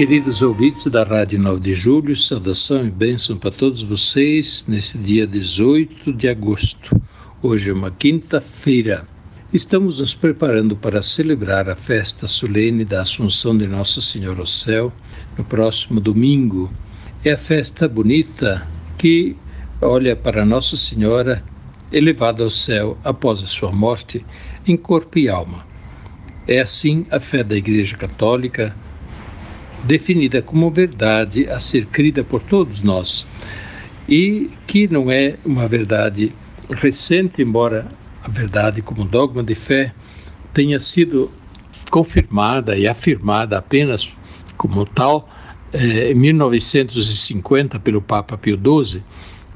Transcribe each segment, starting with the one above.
Queridos ouvintes da Rádio 9 de Julho, saudação e bênção para todos vocês nesse dia 18 de agosto. Hoje é uma quinta-feira. Estamos nos preparando para celebrar a festa solene da Assunção de Nossa Senhora ao Céu no próximo domingo. É a festa bonita que olha para Nossa Senhora elevada ao céu após a sua morte em corpo e alma. É assim a fé da Igreja Católica definida como verdade a ser crida por todos nós e que não é uma verdade recente, embora a verdade como dogma de fé tenha sido confirmada e afirmada apenas como tal eh, em 1950 pelo Papa Pio XII.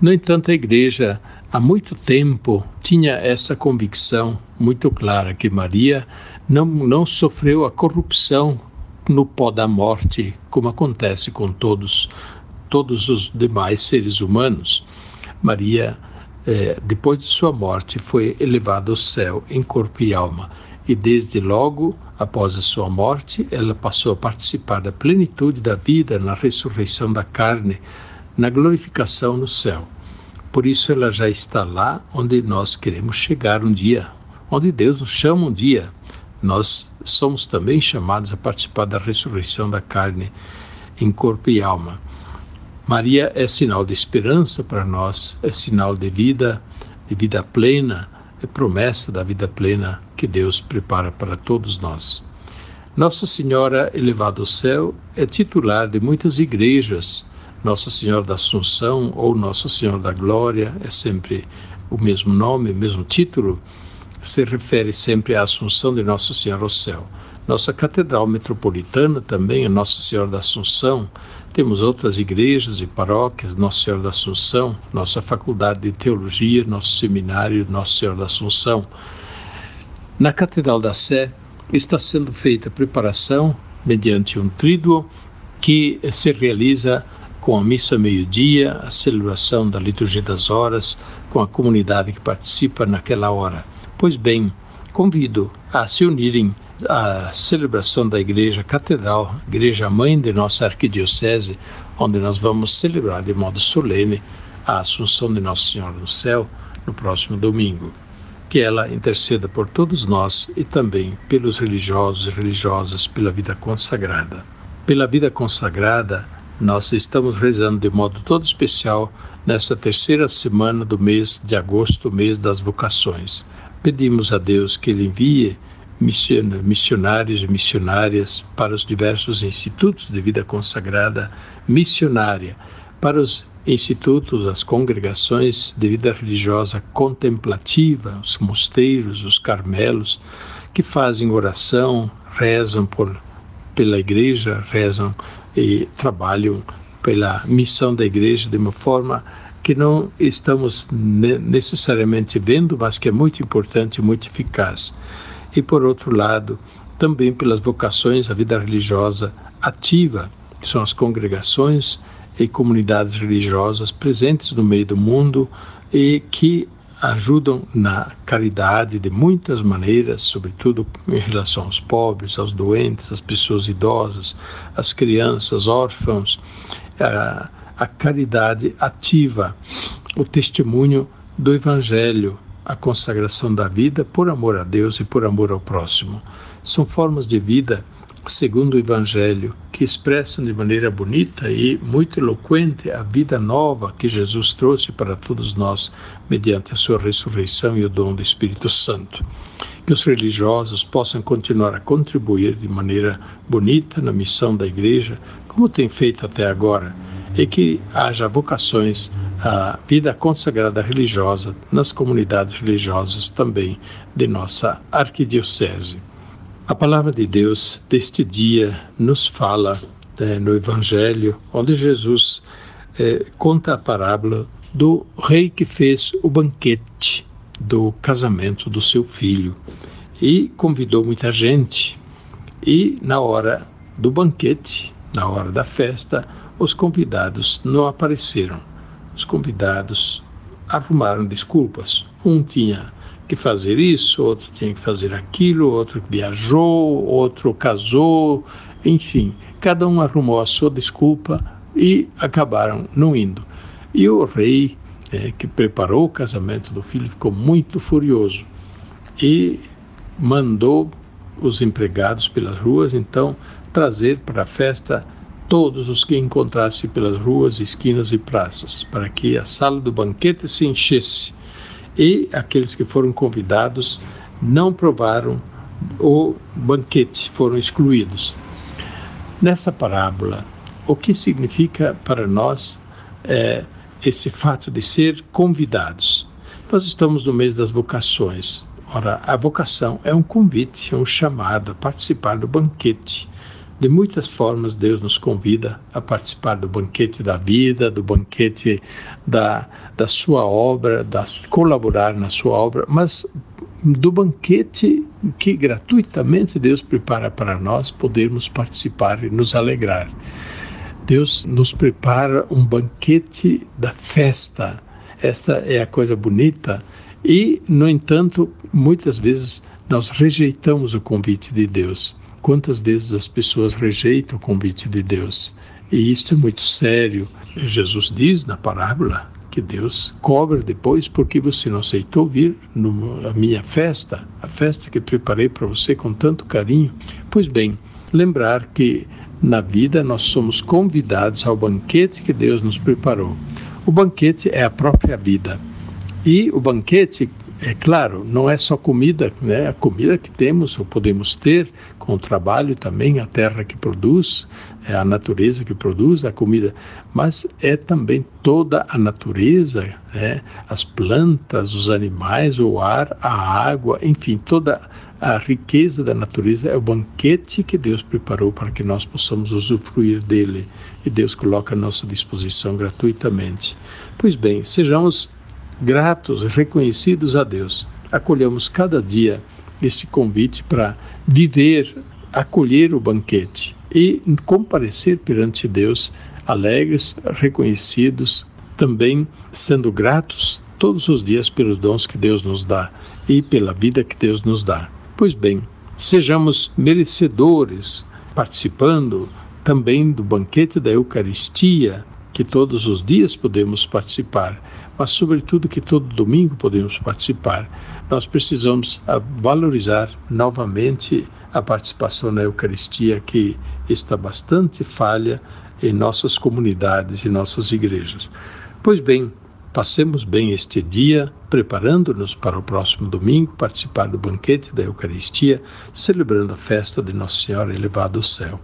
No entanto, a Igreja há muito tempo tinha essa convicção muito clara que Maria não, não sofreu a corrupção no pó da morte, como acontece com todos, todos os demais seres humanos. Maria, é, depois de sua morte, foi elevada ao céu em corpo e alma, e desde logo, após a sua morte, ela passou a participar da plenitude da vida na ressurreição da carne, na glorificação no céu. Por isso, ela já está lá onde nós queremos chegar um dia, onde Deus nos chama um dia nós somos também chamados a participar da ressurreição da carne em corpo e alma. Maria é sinal de esperança para nós, é sinal de vida, de vida plena, é promessa da vida plena que Deus prepara para todos nós. Nossa Senhora elevada ao céu é titular de muitas igrejas. Nossa Senhora da Assunção ou Nossa Senhora da Glória é sempre o mesmo nome, o mesmo título se refere sempre à Assunção de Nossa Senhora ao céu. Nossa Catedral Metropolitana também é Nossa Senhora da Assunção. Temos outras igrejas e paróquias, Nossa Senhora da Assunção, nossa Faculdade de Teologia, nosso Seminário Nossa Senhora da Assunção. Na Catedral da Sé está sendo feita a preparação mediante um tríduo que se realiza com a missa meio-dia, a celebração da liturgia das horas, com a comunidade que participa naquela hora. Pois bem, convido a se unirem à celebração da Igreja Catedral, Igreja Mãe de nossa Arquidiocese, onde nós vamos celebrar de modo solene a Assunção de Nossa Senhora no céu no próximo domingo. Que ela interceda por todos nós e também pelos religiosos e religiosas pela vida consagrada. Pela vida consagrada, nós estamos rezando de modo todo especial nesta terceira semana do mês de agosto, mês das vocações. Pedimos a Deus que Ele envie missionários e missionárias para os diversos institutos de vida consagrada missionária, para os institutos, as congregações de vida religiosa contemplativa, os mosteiros, os carmelos, que fazem oração, rezam por, pela igreja, rezam e trabalham pela missão da igreja de uma forma que não estamos necessariamente vendo, mas que é muito importante e muito eficaz. E, por outro lado, também pelas vocações à vida religiosa ativa, que são as congregações e comunidades religiosas presentes no meio do mundo e que ajudam na caridade de muitas maneiras, sobretudo em relação aos pobres, aos doentes, às pessoas idosas, às crianças, órfãos, a, a caridade ativa, o testemunho do Evangelho, a consagração da vida por amor a Deus e por amor ao próximo. São formas de vida, segundo o Evangelho, que expressam de maneira bonita e muito eloquente a vida nova que Jesus trouxe para todos nós mediante a sua ressurreição e o dom do Espírito Santo. Que os religiosos possam continuar a contribuir de maneira bonita na missão da Igreja, como tem feito até agora e que haja vocações à vida consagrada religiosa nas comunidades religiosas também de nossa arquidiocese. A palavra de Deus deste dia nos fala né, no Evangelho, onde Jesus é, conta a parábola do rei que fez o banquete do casamento do seu filho e convidou muita gente. E na hora do banquete, na hora da festa, os convidados não apareceram. Os convidados arrumaram desculpas. Um tinha que fazer isso, outro tinha que fazer aquilo, outro viajou, outro casou, enfim, cada um arrumou a sua desculpa e acabaram não indo. E o rei, é, que preparou o casamento do filho, ficou muito furioso e mandou os empregados pelas ruas, então, trazer para a festa todos os que encontrasse pelas ruas, esquinas e praças, para que a sala do banquete se enchesse. E aqueles que foram convidados não provaram o banquete, foram excluídos. Nessa parábola, o que significa para nós é, esse fato de ser convidados? Nós estamos no mês das vocações. Ora, a vocação é um convite, um chamado a participar do banquete. De muitas formas, Deus nos convida a participar do banquete da vida, do banquete da, da sua obra, da, colaborar na sua obra, mas do banquete que gratuitamente Deus prepara para nós podermos participar e nos alegrar. Deus nos prepara um banquete da festa. Esta é a coisa bonita. E, no entanto, muitas vezes nós rejeitamos o convite de Deus. Quantas vezes as pessoas rejeitam o convite de Deus? E isto é muito sério. Jesus diz na parábola que Deus cobra depois porque você não aceitou vir na minha festa, a festa que preparei para você com tanto carinho. Pois bem, lembrar que na vida, nós somos convidados ao banquete que Deus nos preparou. O banquete é a própria vida. E o banquete, é claro, não é só comida, né? A comida que temos ou podemos ter com o trabalho também, a terra que produz, é a natureza que produz a comida, mas é também toda a natureza, né? as plantas, os animais, o ar, a água, enfim, toda a riqueza da natureza é o banquete que Deus preparou para que nós possamos usufruir dele e Deus coloca à nossa disposição gratuitamente. Pois bem, sejamos gratos, reconhecidos a Deus. Acolhamos cada dia esse convite para viver, acolher o banquete e comparecer perante Deus alegres, reconhecidos, também sendo gratos todos os dias pelos dons que Deus nos dá e pela vida que Deus nos dá. Pois bem, sejamos merecedores, participando também do banquete da Eucaristia, que todos os dias podemos participar, mas sobretudo que todo domingo podemos participar. Nós precisamos ah, valorizar novamente a participação na Eucaristia que está bastante falha em nossas comunidades e nossas igrejas. Pois bem, Passemos bem este dia, preparando-nos para o próximo domingo participar do banquete da Eucaristia, celebrando a festa de Nossa Senhora elevada ao céu.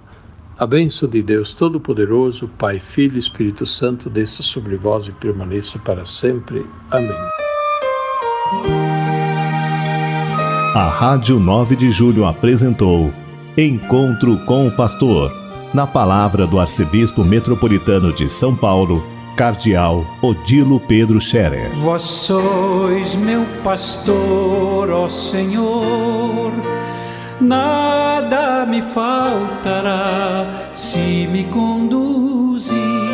A bênção de Deus Todo-Poderoso, Pai, Filho e Espírito Santo, desça sobre vós e permaneça para sempre. Amém. A Rádio 9 de Julho apresentou Encontro com o Pastor, na palavra do Arcebispo Metropolitano de São Paulo Cardeal Odilo Pedro Scherer. Vós sois meu pastor, ó Senhor, nada me faltará se me conduzir.